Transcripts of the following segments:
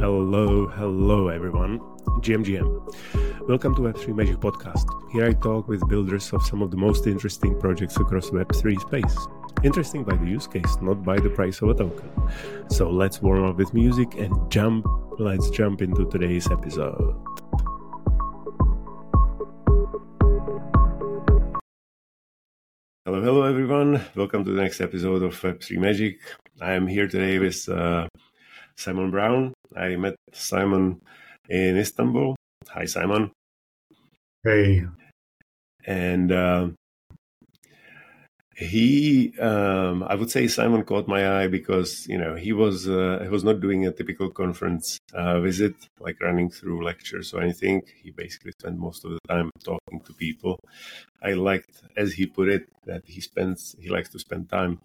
Hello, hello everyone. GMGM. Welcome to Web3 Magic Podcast. Here I talk with builders of some of the most interesting projects across Web3 space. Interesting by the use case, not by the price of a token. So let's warm up with music and jump. Let's jump into today's episode. Hello, hello everyone. Welcome to the next episode of Web3 Magic. I am here today with uh, Simon Brown. I met Simon in Istanbul. Hi, Simon. Hey. And uh, he, um, I would say, Simon caught my eye because you know he was uh, he was not doing a typical conference uh, visit, like running through lectures or anything. He basically spent most of the time talking to people. I liked, as he put it, that he spends he likes to spend time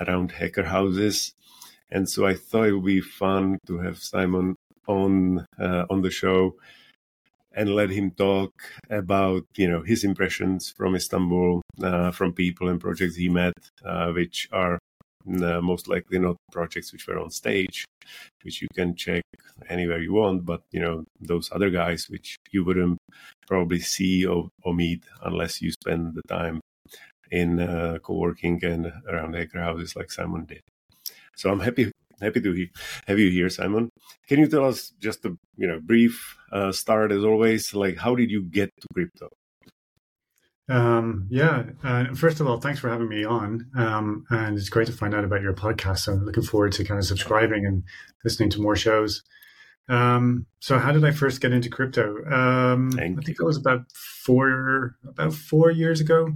around hacker houses and so I thought it would be fun to have Simon on uh, on the show and let him talk about you know his impressions from Istanbul, uh, from people and projects he met, uh, which are uh, most likely not projects which were on stage, which you can check anywhere you want. But you know those other guys which you wouldn't probably see or, or meet unless you spend the time in uh, co-working and around hacker houses like Simon did. So I'm happy happy to have you here, Simon. Can you tell us just a you know brief uh, start as always? Like, how did you get to crypto? Um, yeah. Uh, first of all, thanks for having me on. Um, and it's great to find out about your podcast. So I'm looking forward to kind of subscribing and listening to more shows. Um, so how did I first get into crypto? Um, I think it was about four, about four years ago.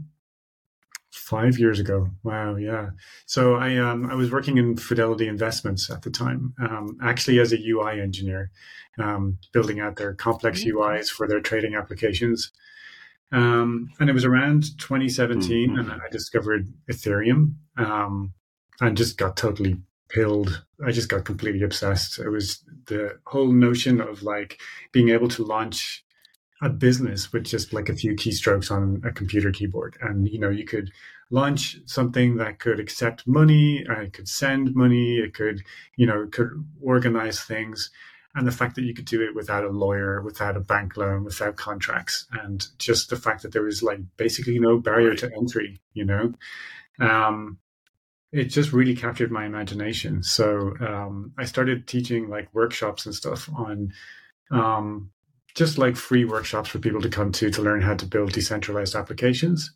Five years ago. Wow. Yeah. So I um, I was working in Fidelity Investments at the time, um, actually as a UI engineer, um, building out their complex mm-hmm. UIs for their trading applications. Um, and it was around 2017, mm-hmm. and I discovered Ethereum, um, and just got totally pilled. I just got completely obsessed. It was the whole notion of like being able to launch a business with just like a few keystrokes on a computer keyboard and you know you could launch something that could accept money, uh, it could send money, it could, you know, could organize things. And the fact that you could do it without a lawyer, without a bank loan, without contracts, and just the fact that there was like basically no barrier to entry, you know, um, it just really captured my imagination. So um, I started teaching like workshops and stuff on um, just like free workshops for people to come to to learn how to build decentralized applications.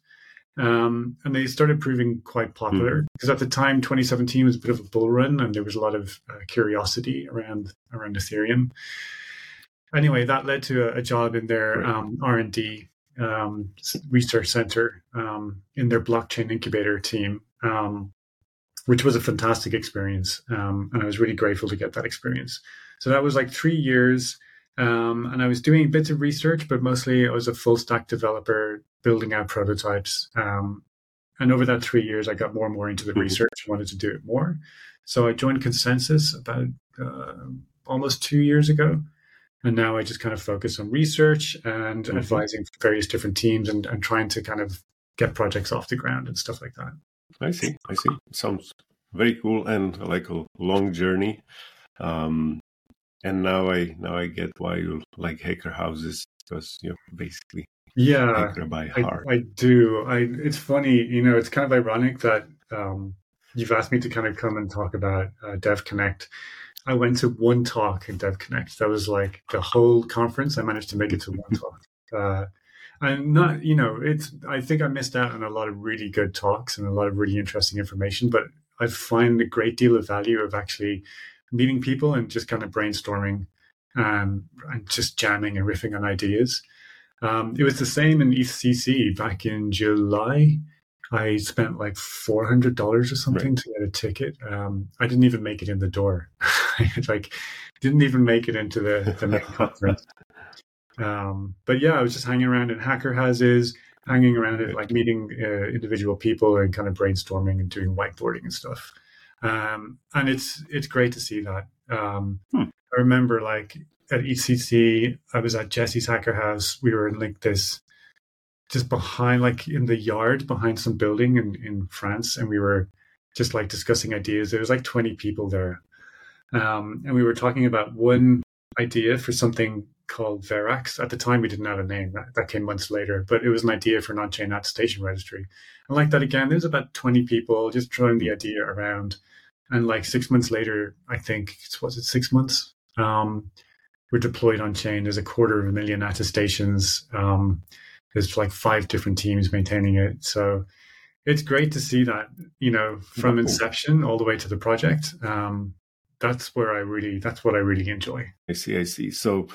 Um, and they started proving quite popular because mm-hmm. at the time 2017 was a bit of a bull run and there was a lot of uh, curiosity around around ethereum. Anyway that led to a, a job in their um, r&d um, research center um, in their blockchain incubator team um, which was a fantastic experience um, and i was really grateful to get that experience. So that was like three years um, and I was doing bits of research, but mostly I was a full stack developer building out prototypes. Um, and over that three years, I got more and more into the mm-hmm. research, wanted to do it more. So I joined Consensys about uh, almost two years ago. And now I just kind of focus on research and mm-hmm. advising various different teams and, and trying to kind of get projects off the ground and stuff like that. I see. I see. Sounds very cool and like a long journey. Um, and now I now I get why you like hacker houses because you're basically yeah by heart. I, I do. I it's funny, you know, it's kind of ironic that um, you've asked me to kind of come and talk about uh, Dev Connect. I went to one talk in Dev Connect. That was like the whole conference. I managed to make it to one talk. Uh, and not, you know, it's. I think I missed out on a lot of really good talks and a lot of really interesting information. But I find a great deal of value of actually meeting people and just kind of brainstorming um, and just jamming and riffing on ideas. Um, it was the same in EthCC back in July. I spent like four hundred dollars or something right. to get a ticket. Um, I didn't even make it in the door. like, didn't even make it into the, the main conference. Um, but yeah, I was just hanging around in hacker houses, hanging around it, like meeting uh, individual people and kind of brainstorming and doing whiteboarding and stuff um, and it's it's great to see that. Um, hmm. I remember like at EthCC, I was at Jesse's Hacker House. We were in like this, just behind, like in the yard behind some building in in France, and we were just like discussing ideas. There was like twenty people there, Um, and we were talking about one idea for something called Verax. At the time, we didn't have a name. That, that came months later, but it was an idea for an on-chain attestation registry. And like that again, there's about 20 people just throwing the idea around. And like six months later, I think, was it six months? Um, we're deployed on chain. There's a quarter of a million attestations. Um, there's like five different teams maintaining it. So it's great to see that, you know, from inception all the way to the project. Um, that's where I really, that's what I really enjoy. I see, I see. So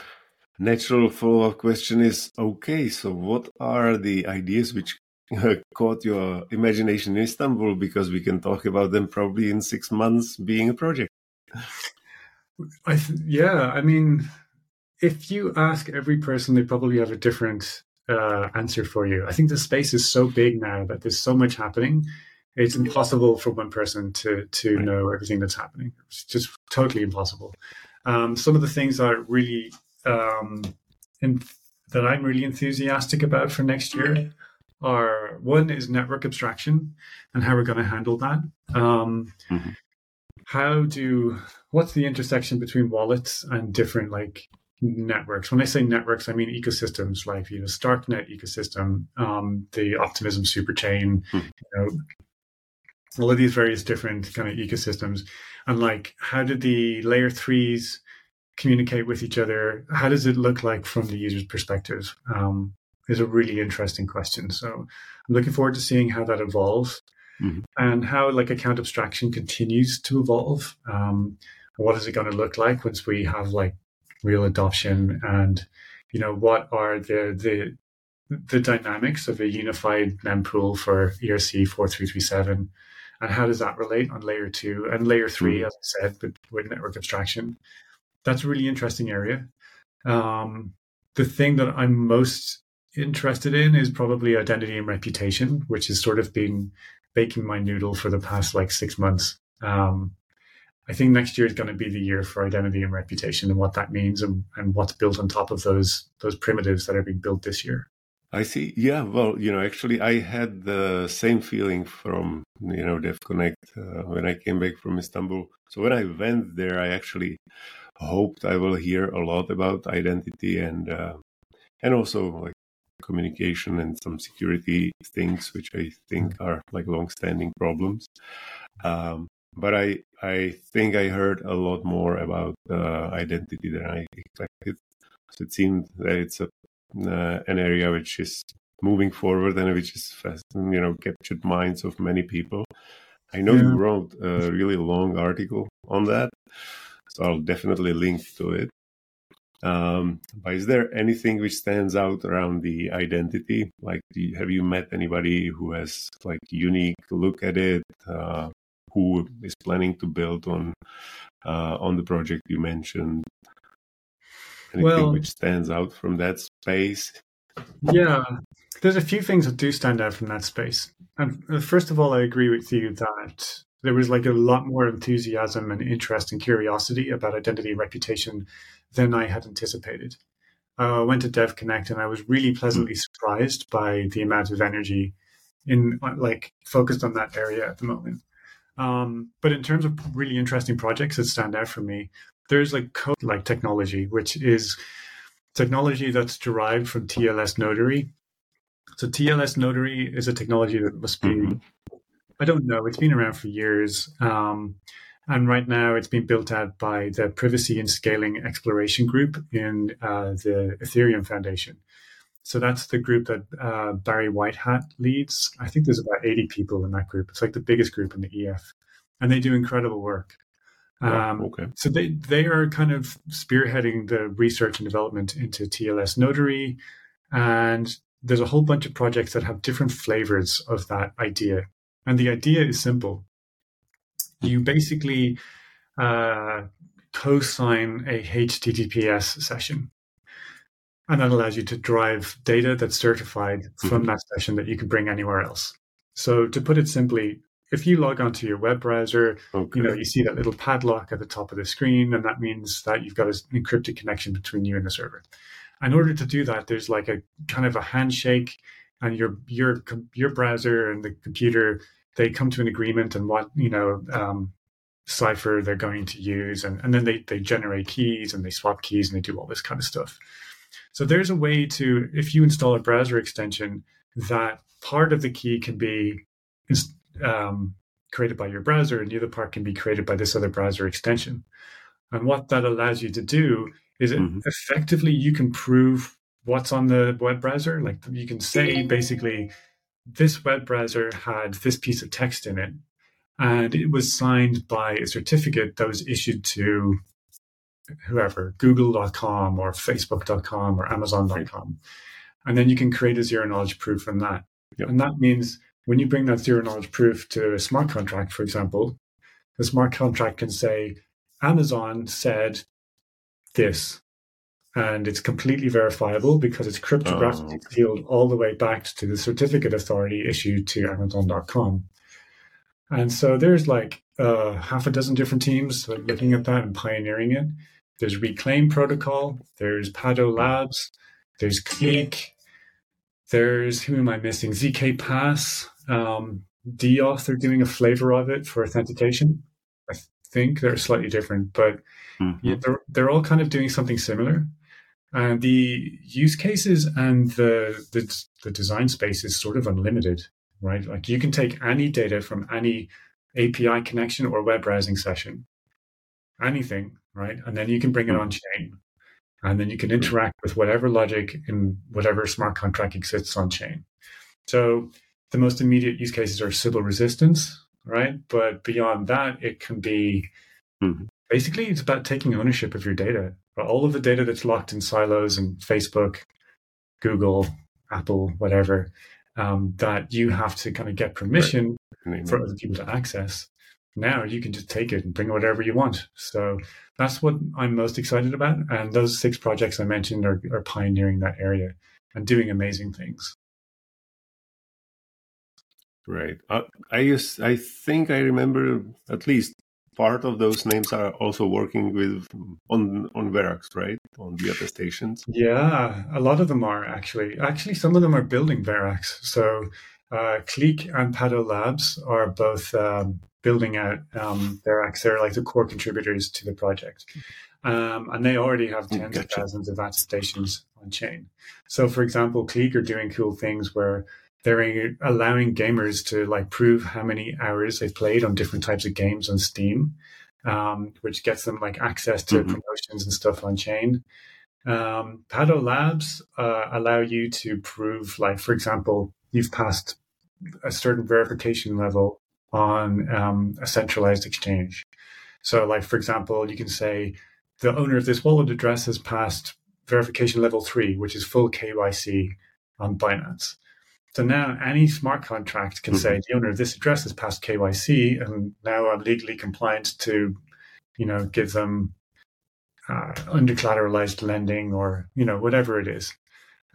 natural follow-up question is, okay, so what are the ideas which caught your imagination in Istanbul? Because we can talk about them probably in six months being a project. I th- yeah, I mean, if you ask every person, they probably have a different uh, answer for you. I think the space is so big now that there's so much happening. It's impossible for one person to to right. know everything that's happening. It's just totally impossible. Um, some of the things that really um, in, that I'm really enthusiastic about for next year are one is network abstraction and how we're going to handle that. Um, mm-hmm. How do what's the intersection between wallets and different like networks. When I say networks, I mean ecosystems like you know Starknet ecosystem, um, the Optimism superchain, hmm. you know, all of these various different kind of ecosystems, and like how did the layer threes communicate with each other? How does it look like from the user's perspective? Um, is a really interesting question. So I'm looking forward to seeing how that evolves. Mm-hmm. And how like account abstraction continues to evolve. Um, what is it going to look like once we have like real adoption and you know what are the the the dynamics of a unified mempool for ERC 4337 and how does that relate on layer two and layer three, mm. as I said, with, with network abstraction. That's a really interesting area. Um, the thing that I'm most interested in is probably identity and reputation, which has sort of been baking my noodle for the past like six months. Um, I think next year is going to be the year for identity and reputation and what that means and, and what's built on top of those those primitives that are being built this year. I see. Yeah, well, you know, actually, I had the same feeling from you know DevConnect uh, when I came back from Istanbul. So when I went there, I actually hoped I will hear a lot about identity and uh, and also like communication and some security things, which I think are like long-standing problems. Um, but I I think I heard a lot more about uh, identity than I expected. So it seemed that it's a uh, an area which is moving forward and which is fast, you know captured minds of many people. I know yeah. you wrote a really long article on that, so I'll definitely link to it. Um, but is there anything which stands out around the identity? Like, you, have you met anybody who has like unique look at it? Uh, who is planning to build on uh, on the project you mentioned? Anything well, which stands out from that space? Yeah, there's a few things that do stand out from that space. And uh, first of all, I agree with you that there was like a lot more enthusiasm and interest and curiosity about identity and reputation than I had anticipated. Uh, I went to Dev Connect and I was really pleasantly hmm. surprised by the amount of energy in like focused on that area at the moment. Um, but in terms of really interesting projects that stand out for me, there's like code like technology, which is technology that's derived from TLS Notary. So TLS Notary is a technology that must be, mm-hmm. I don't know, it's been around for years. Um, and right now it's being built out by the Privacy and Scaling Exploration Group in uh, the Ethereum Foundation. So that's the group that uh, Barry Whitehat leads. I think there's about 80 people in that group. It's like the biggest group in the EF, and they do incredible work. Um, okay. So they they are kind of spearheading the research and development into TLS Notary, and there's a whole bunch of projects that have different flavors of that idea. And the idea is simple. You basically uh, co-sign a HTTPS session and that allows you to drive data that's certified from mm-hmm. that session that you can bring anywhere else. So to put it simply, if you log onto your web browser, okay. you know, you see that little padlock at the top of the screen, and that means that you've got an encrypted connection between you and the server. In order to do that, there's like a kind of a handshake, and your your your browser and the computer they come to an agreement and what you know um, cipher they're going to use, and, and then they, they generate keys and they swap keys and they do all this kind of stuff. So there's a way to, if you install a browser extension, that part of the key can be um, created by your browser, and the other part can be created by this other browser extension. And what that allows you to do is mm-hmm. effectively you can prove what's on the web browser. Like you can say basically, this web browser had this piece of text in it, and it was signed by a certificate that was issued to whoever, google.com or facebook.com or amazon.com. And then you can create a zero knowledge proof from that. Yep. And that means when you bring that zero knowledge proof to a smart contract, for example, the smart contract can say, Amazon said this. And it's completely verifiable because it's cryptographically oh, sealed all the way back to the certificate authority issued to Amazon.com. And so there's like uh, half a dozen different teams looking at that and pioneering it. There's Reclaim Protocol, there's Pado Labs, there's Clique, there's who am I missing? ZK Pass, um, DAuth. They're doing a flavor of it for authentication. I think they're slightly different, but mm-hmm. yeah, they're they're all kind of doing something similar. And the use cases and the, the the design space is sort of unlimited, right? Like you can take any data from any API connection or web browsing session, anything, right? And then you can bring it on chain. And then you can interact with whatever logic in whatever smart contract exists on chain. So the most immediate use cases are Sybil resistance, right? But beyond that, it can be mm-hmm. basically it's about taking ownership of your data. All of the data that's locked in silos and Facebook, Google, Apple, whatever, um, that you have to kind of get permission right. for other people to access. Now you can just take it and bring whatever you want. So that's what I'm most excited about. And those six projects I mentioned are, are pioneering that area and doing amazing things. Right. Uh, I just, I think I remember at least part of those names are also working with on on Verax, right? On the attestations. Yeah, a lot of them are actually. Actually, some of them are building Verax. So, uh, Clique and Pado Labs are both um, building out um, acts. They're like the core contributors to the project. Um, and they already have tens gotcha. of thousands of attestations on chain. So, for example, Clique are doing cool things where they're allowing gamers to like prove how many hours they've played on different types of games on Steam, um, which gets them like access to mm-hmm. promotions and stuff on chain. Um, Pado Labs uh, allow you to prove, like, for example, you've passed a certain verification level on um, a centralized exchange. So, like, for example, you can say the owner of this wallet address has passed verification level three, which is full KYC on Binance. So now any smart contract can mm-hmm. say the owner of this address has passed KYC and now I'm legally compliant to, you know, give them uh, under collateralized lending or you know whatever it is.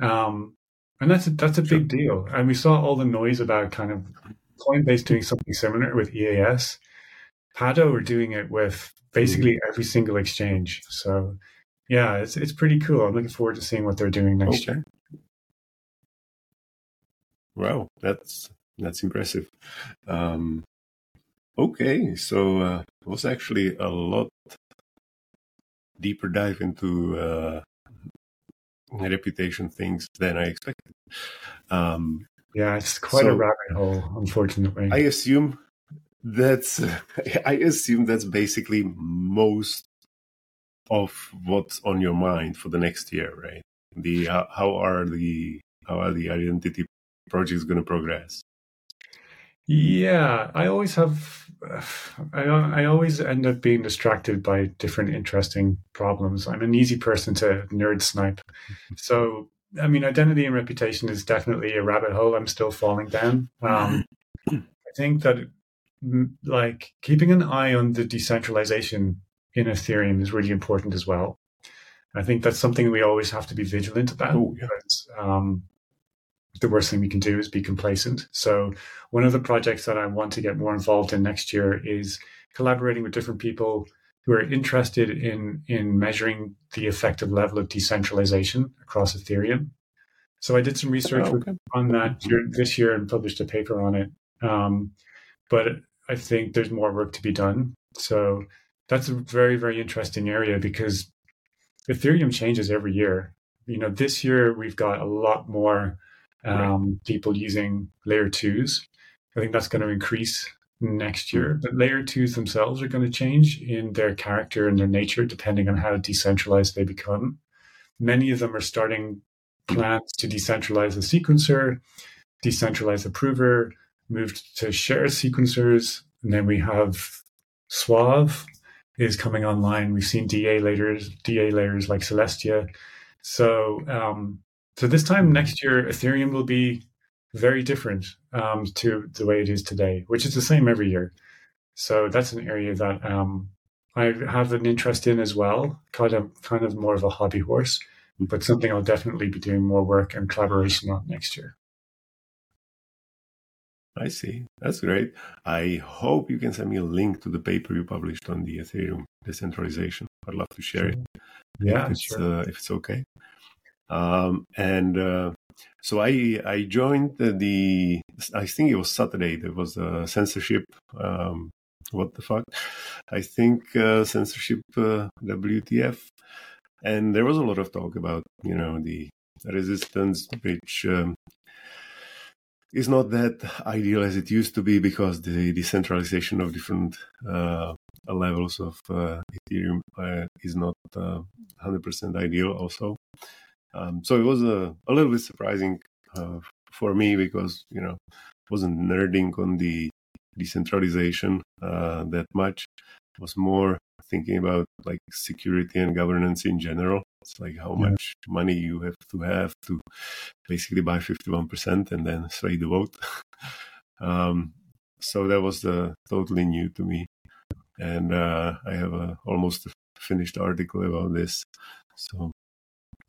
Um, and that's a, that's a big deal. And we saw all the noise about kind of Coinbase doing something similar with EAS. Pado are doing it with basically mm-hmm. every single exchange. So yeah, it's it's pretty cool. I'm looking forward to seeing what they're doing next okay. year. Wow, that's that's impressive. Um, okay, so uh, it was actually a lot deeper dive into uh, reputation things than I expected. Um, yeah, it's quite so a rabbit hole, unfortunately. I assume that's I assume that's basically most of what's on your mind for the next year, right? The uh, how are the how are the identity projects going to progress? Yeah, I always have. I I always end up being distracted by different interesting problems. I'm an easy person to nerd snipe, so I mean, identity and reputation is definitely a rabbit hole I'm still falling down. Um, I think that like keeping an eye on the decentralization in Ethereum is really important as well. I think that's something we always have to be vigilant about. Oh, yeah. because, um, the worst thing we can do is be complacent. So, one of the projects that I want to get more involved in next year is collaborating with different people who are interested in in measuring the effective level of decentralization across Ethereum. So, I did some research oh, okay. on that this year and published a paper on it. Um, but I think there's more work to be done. So that's a very, very interesting area because Ethereum changes every year. You know, this year we've got a lot more um, people using layer twos. I think that's going to increase next year. But layer twos themselves are going to change in their character and their nature depending on how decentralized they become. Many of them are starting plans to decentralize the sequencer, decentralize the prover, moved to share sequencers, and then we have Suave is coming online. We've seen DA layers, DA layers like Celestia. So, um, so this time next year, Ethereum will be very different um, to the way it is today, which is the same every year. So that's an area that um, I have an interest in as well, kind of kind of more of a hobby horse, but something I'll definitely be doing more work and collaboration on next year. I see. That's great. I hope you can send me a link to the paper you published on the Ethereum decentralization. I'd love to share it. Yeah, if it's, sure. uh, if it's okay. Um, and uh, so I I joined the, the, I think it was Saturday. There was a censorship. Um, what the fuck? I think uh, censorship uh, WTF, and there was a lot of talk about you know the resistance, which um, is not that ideal as it used to be because the decentralization of different uh, levels of uh, Ethereum uh, is not 100% uh, ideal also. Um, so it was a, a little bit surprising uh, for me because, you know, wasn't nerding on the decentralization uh, that much. It was more thinking about like security and governance in general. It's like how yeah. much money you have to have to basically buy 51% and then sway the vote. um, so that was uh, totally new to me. And uh, I have a almost finished article about this. So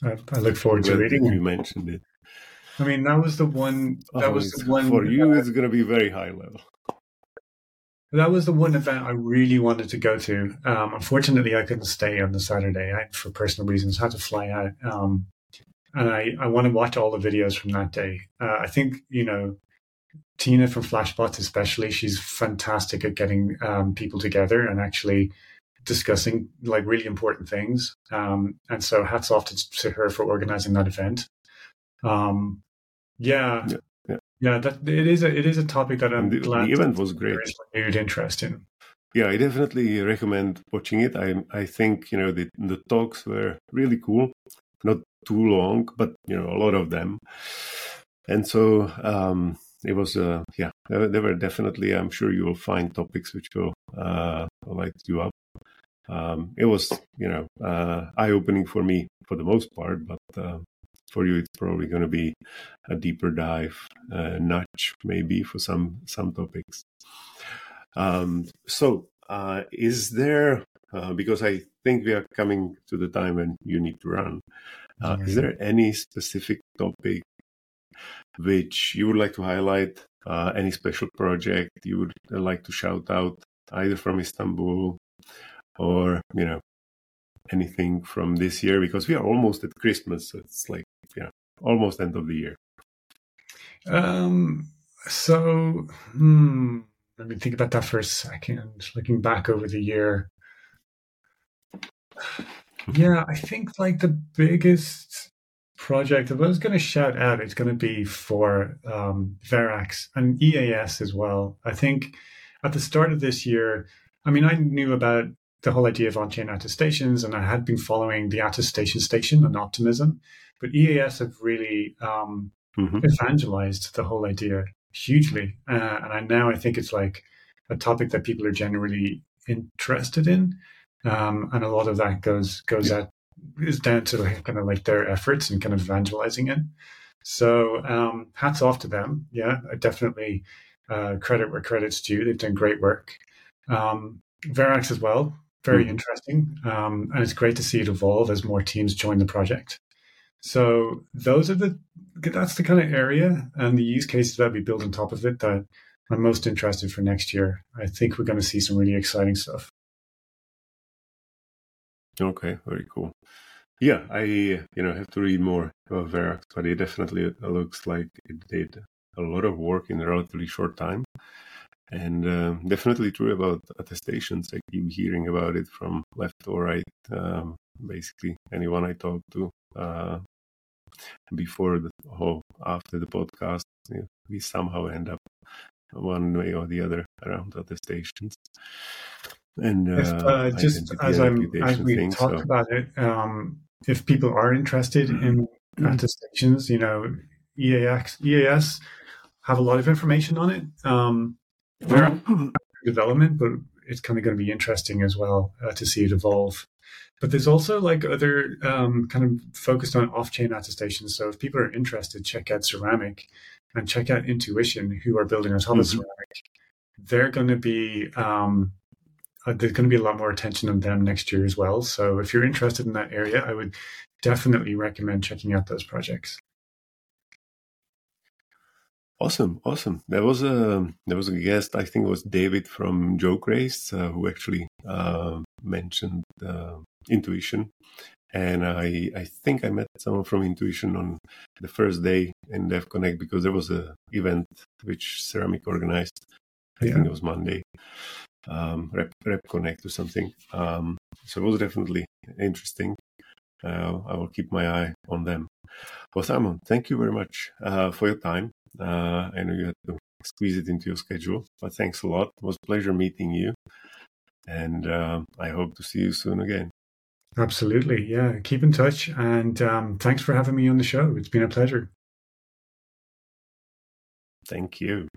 I, I look forward to reading. You mentioned it. I mean, that was the one. That oh, was the one for you. It's going to be very high level. That was the one event I really wanted to go to. Um, unfortunately, I couldn't stay on the Saturday I, for personal reasons. Had to fly out, um, and I, I want to watch all the videos from that day. Uh, I think you know Tina from Flashbots, especially, she's fantastic at getting um, people together and actually discussing like really important things. Um, and so, hats off to, to, her for organizing that event. Um, yeah, yeah, yeah, that it is a it is a topic that I'm the, glad the event was great. Renewed interest in. Yeah, I definitely recommend watching it. I I think you know the the talks were really cool, not too long, but you know a lot of them, and so um, it was uh, yeah there, were definitely I'm sure you will find topics which will uh, light you up. Um, it was you know uh, eye opening for me for the most part, but uh, for you, it's probably going to be a deeper dive, uh, notch maybe for some some topics. Um, so, uh, is there uh, because I think we are coming to the time when you need to run? Uh, is there any specific topic which you would like to highlight? Uh, any special project you would like to shout out, either from Istanbul or you know anything from this year because we are almost at Christmas. So it's like yeah, almost end of the year. Um. So, hmm, let me think about that for a second. Looking back over the year, yeah, I think like the biggest project if I was going to shout out, it's going to be for um, Verax and EAS as well. I think at the start of this year, I mean, I knew about the whole idea of on-chain attestations, and I had been following the attestation station and Optimism, but EAS have really um, mm-hmm. evangelized the whole idea hugely, uh, and I, now I think it's like a topic that people are generally interested in, um, and a lot of that goes goes at is down to like, kind of like their efforts and kind of evangelizing it. So um, hats off to them. Yeah, definitely uh, credit where credit's due. They've done great work. Um, Verax as well very mm. interesting. Um, and it's great to see it evolve as more teams join the project. So those are the that's the kind of area and the use cases that we build on top of it that I'm most interested for next year. I think we're going to see some really exciting stuff. Okay, very cool. Yeah, I you know have to read more about Verax, but it definitely looks like it did a lot of work in a relatively short time And uh, definitely true about attestations. I keep hearing about it from left or right. Um, basically, anyone I talk to uh, before the or after the podcast, you know, we somehow end up one way or the other around attestations. And uh, if, uh, just as I'm as we thing, talked so. about it, um, if people are interested mm-hmm. in mm-hmm. attestations, you know, EAX, EAS have a lot of information on it. Um, they're mm-hmm. development, but it's kind of going to be interesting as well uh, to see it evolve. But there's also like other um, kind of focused on off-chain attestations. So if people are interested, check out Ceramic and check out Intuition, who are building on top of mm-hmm. Ceramic. They're going to be um, uh, there's going to be a lot more attention on them next year as well. So if you're interested in that area, I would definitely recommend checking out those projects. Awesome, awesome. There was a there was a guest, I think it was David from Joke Race, uh, who actually uh, mentioned uh, intuition, and I I think I met someone from Intuition on the first day in Dev Connect because there was a event which Ceramic organized. I yeah. think it was Monday, um, Rep, Rep Connect or something. Um, so it was definitely interesting. Uh, I will keep my eye on them. Well, Simon, thank you very much uh, for your time. Uh, I know you had to squeeze it into your schedule, but thanks a lot. It was a pleasure meeting you. And uh, I hope to see you soon again. Absolutely. Yeah. Keep in touch. And um, thanks for having me on the show. It's been a pleasure. Thank you.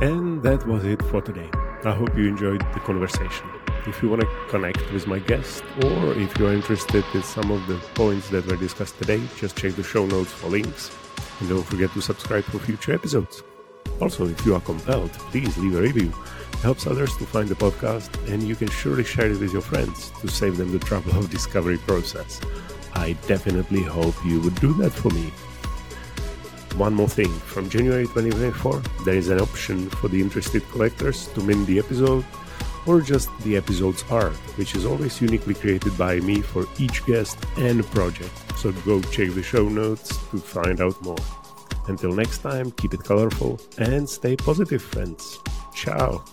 And that was it for today. I hope you enjoyed the conversation. If you want to connect with my guest, or if you're interested in some of the points that were discussed today, just check the show notes for links. And don't forget to subscribe for future episodes. Also, if you are compelled, please leave a review. It helps others to find the podcast, and you can surely share it with your friends to save them the trouble of discovery process. I definitely hope you would do that for me. One more thing from January 2024, there is an option for the interested collectors to mint the episode or just the episode's art, which is always uniquely created by me for each guest and project. So go check the show notes to find out more. Until next time, keep it colorful and stay positive, friends. Ciao.